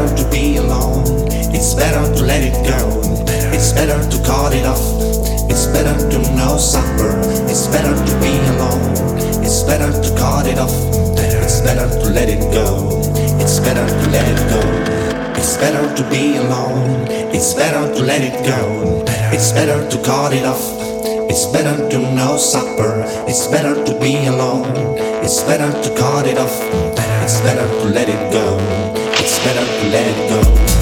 better to be alone. It's better to let it go. It's better to cut it off. It's better to no suffer. It's better to be alone. It's better to cut it off. It's better to let it go. It's better to let it go. It's better to be alone. It's better to let it go. It's better to cut it off. It's better to no supper. It's better to be alone. It's better to cut it off. It's better to let it go. Better let it go.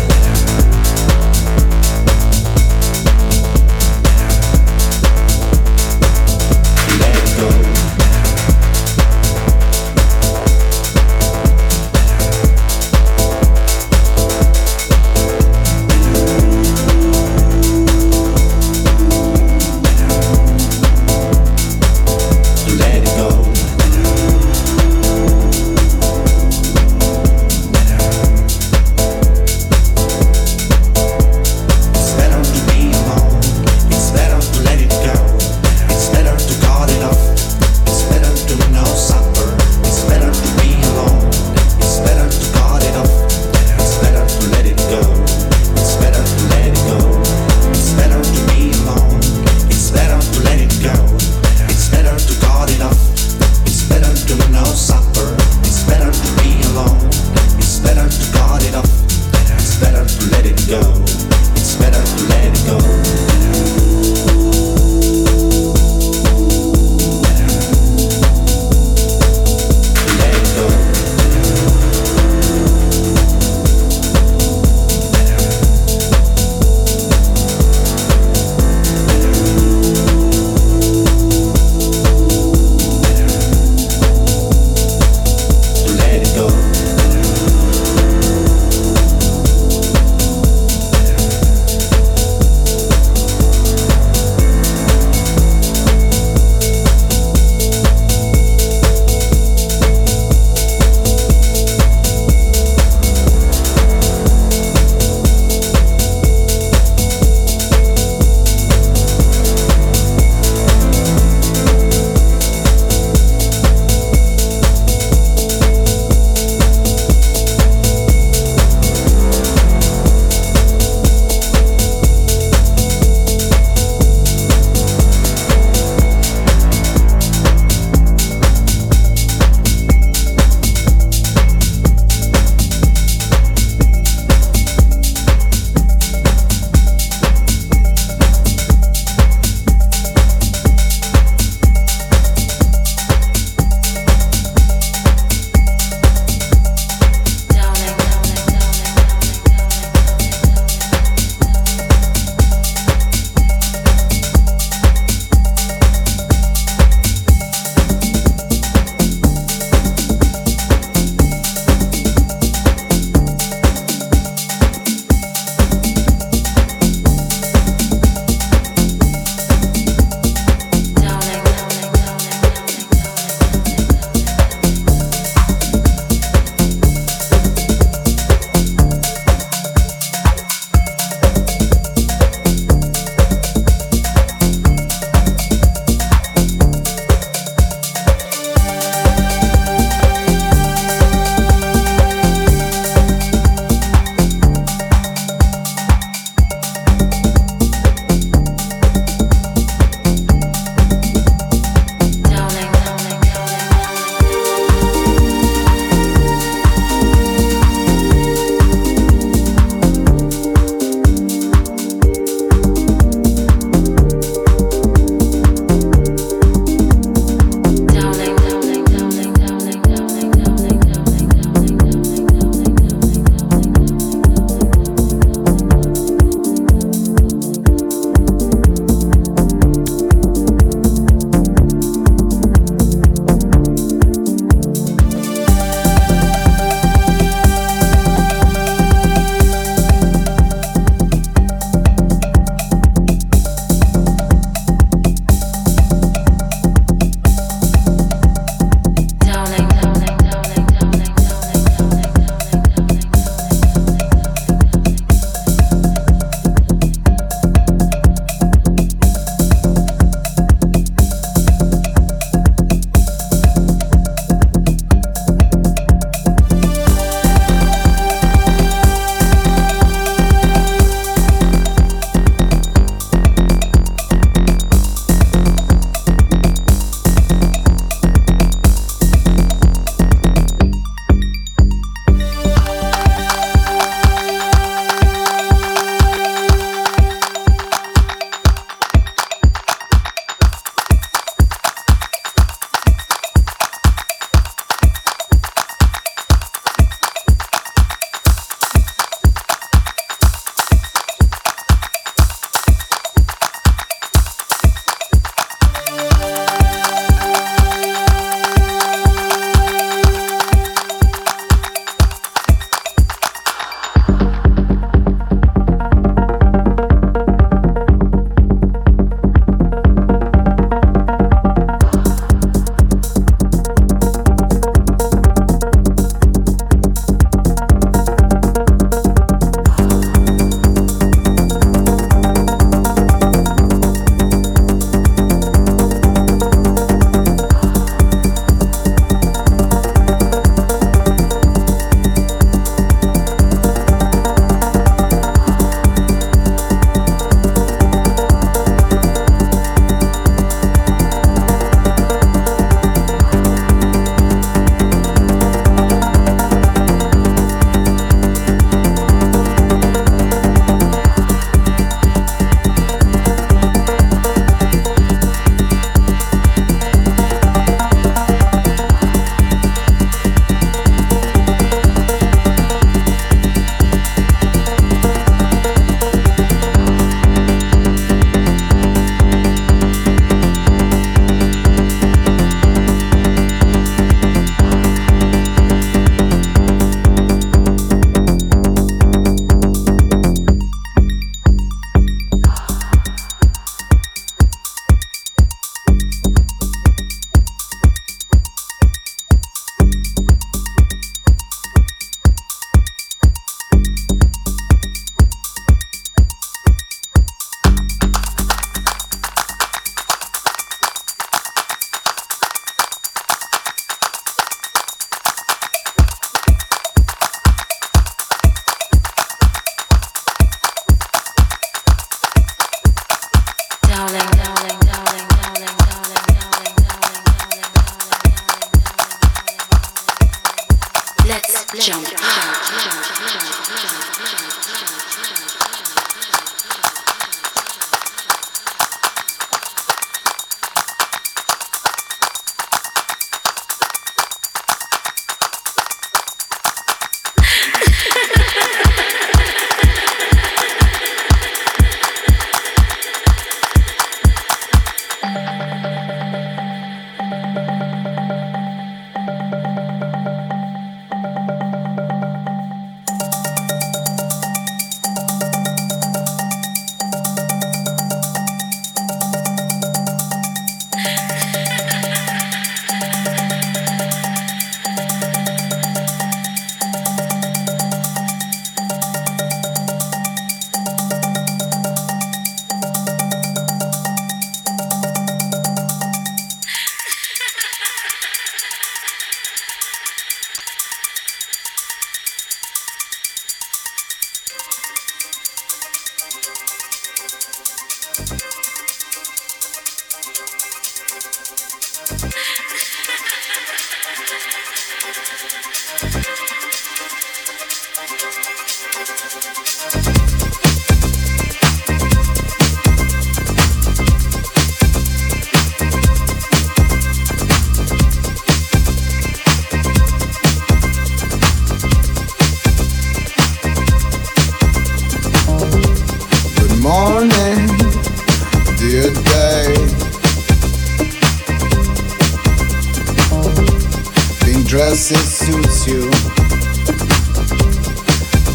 dress it suits you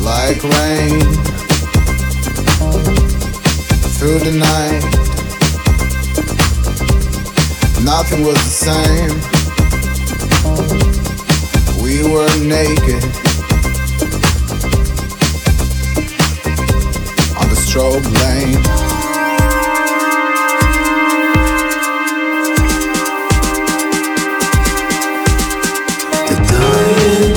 like rain through the night. Nothing was the same. We were naked on the strobe lane.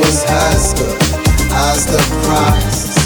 Was as good as the price.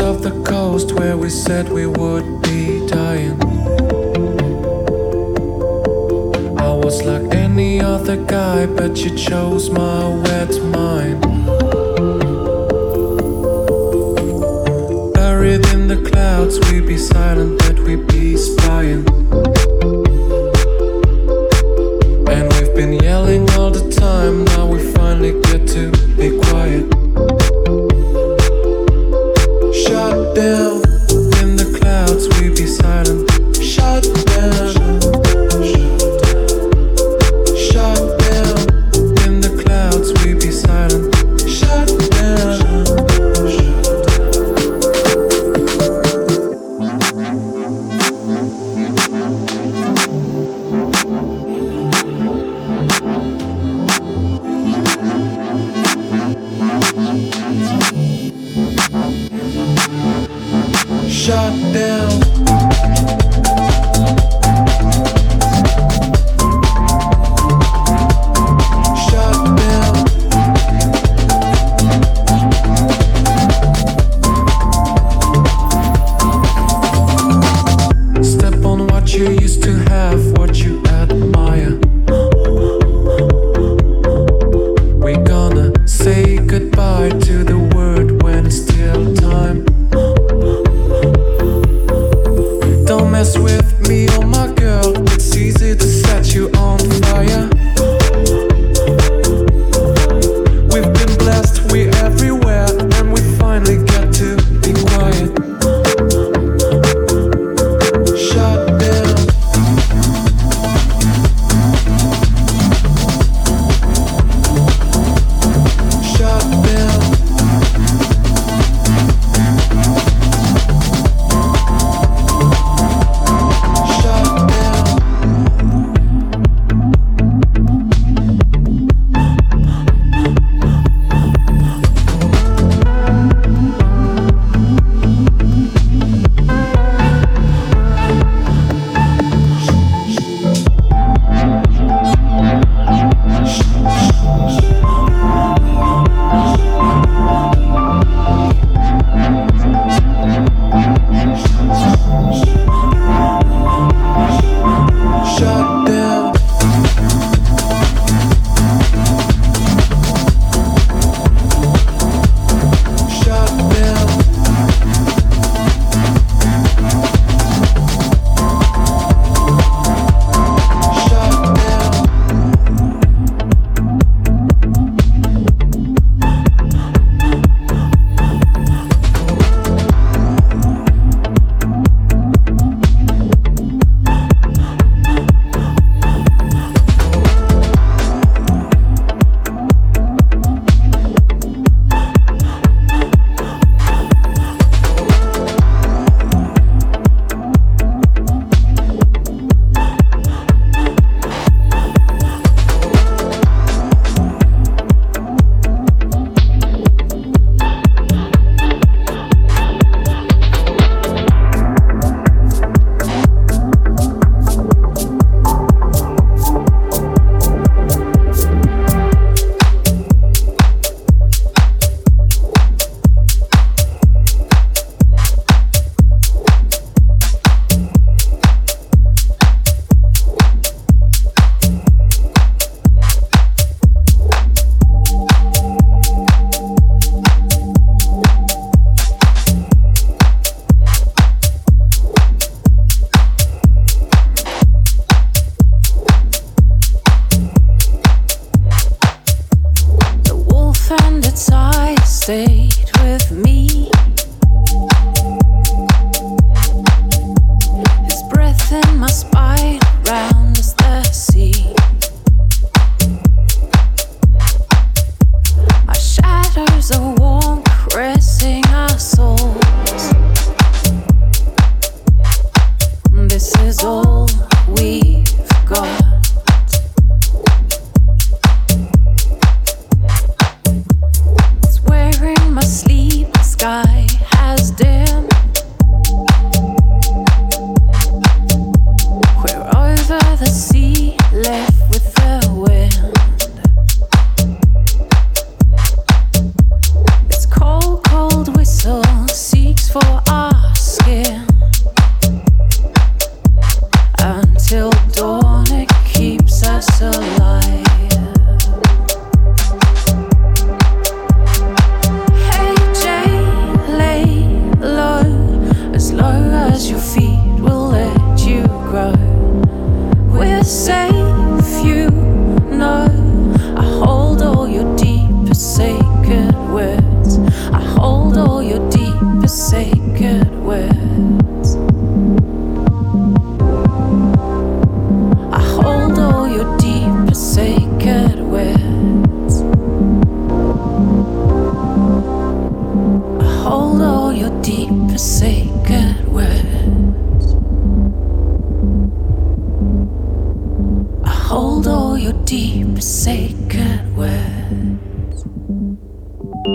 Of the coast where we said we would be dying. I was like any other guy, but you chose my wet mind. Buried in the clouds, we'd be silent, but we'd be spying. And we've been yelling all the time, now we finally get to be quiet.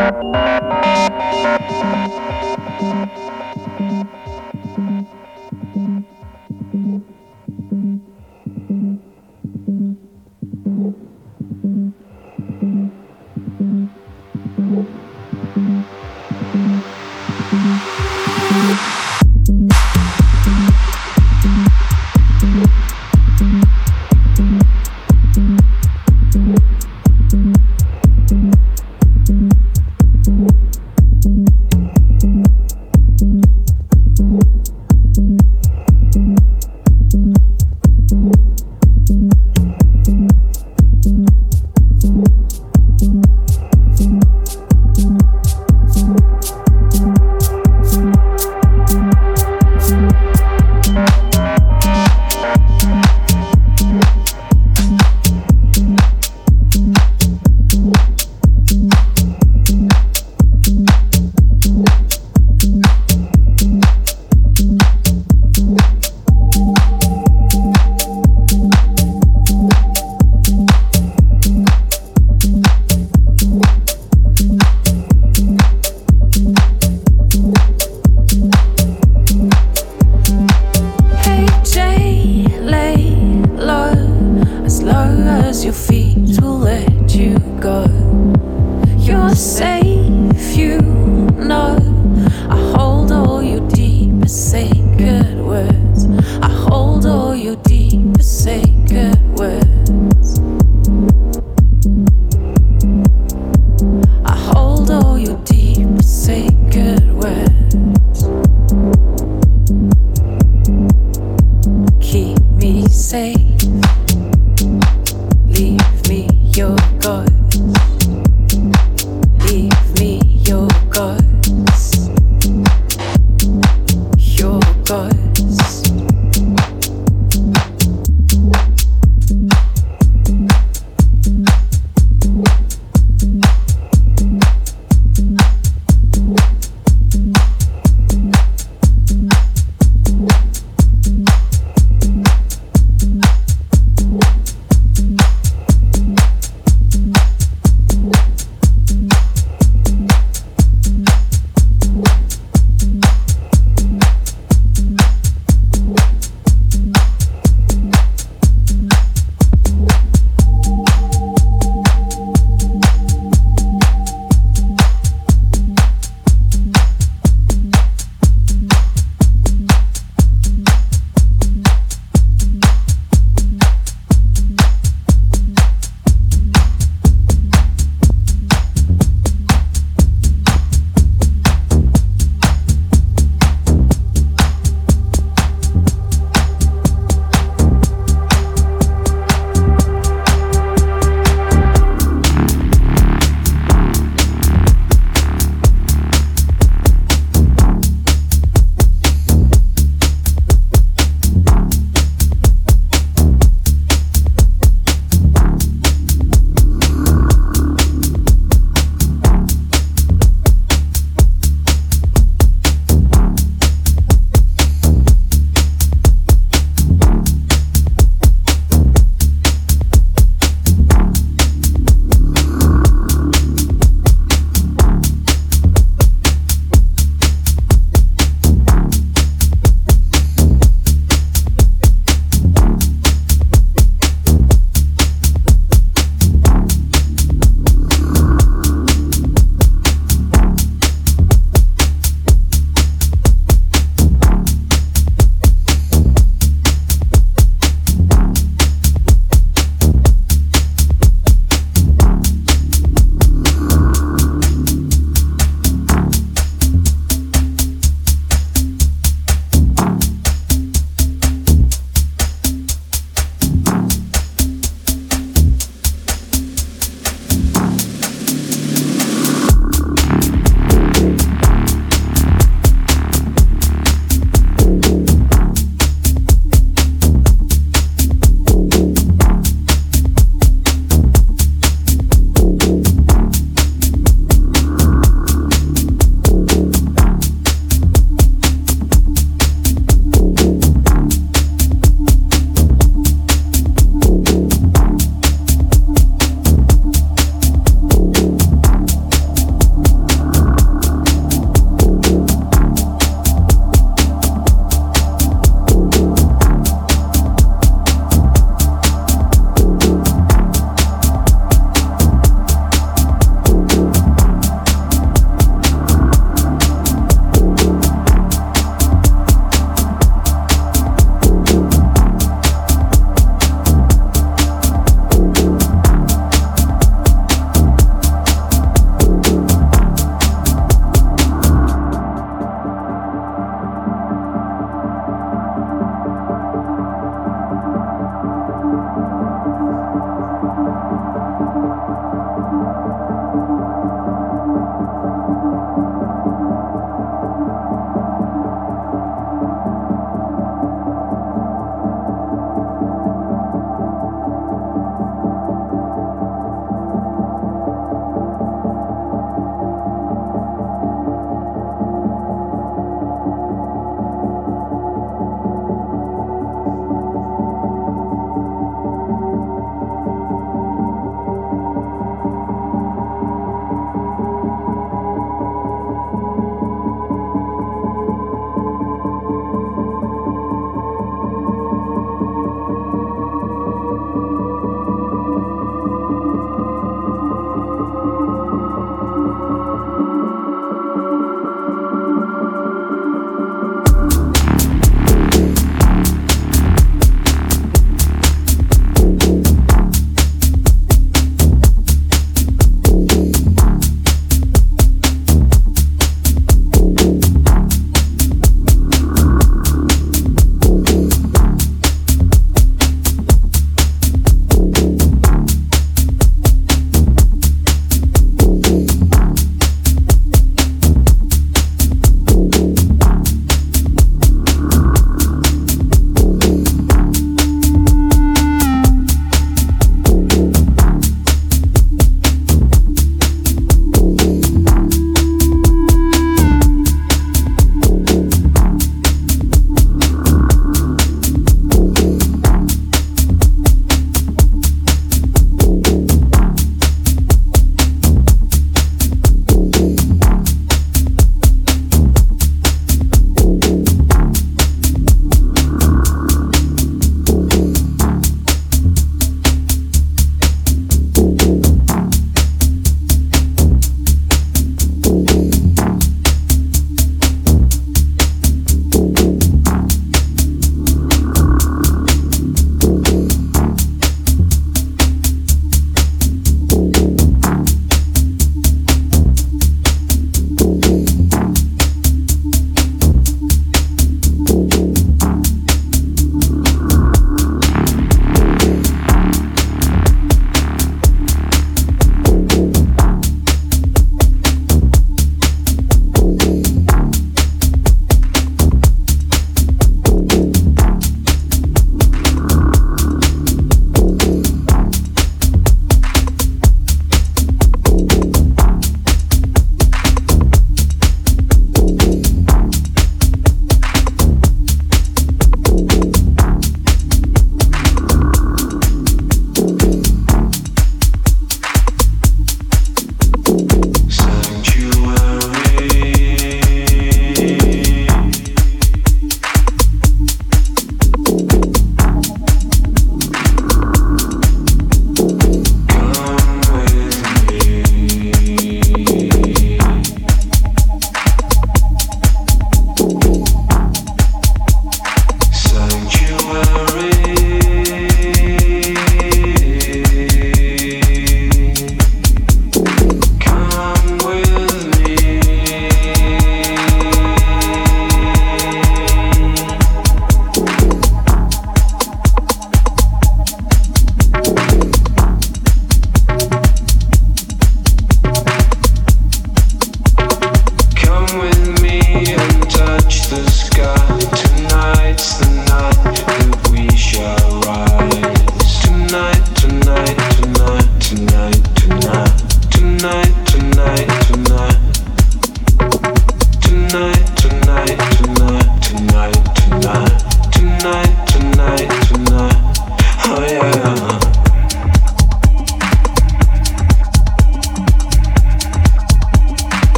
Thank you.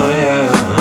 Oh yeah.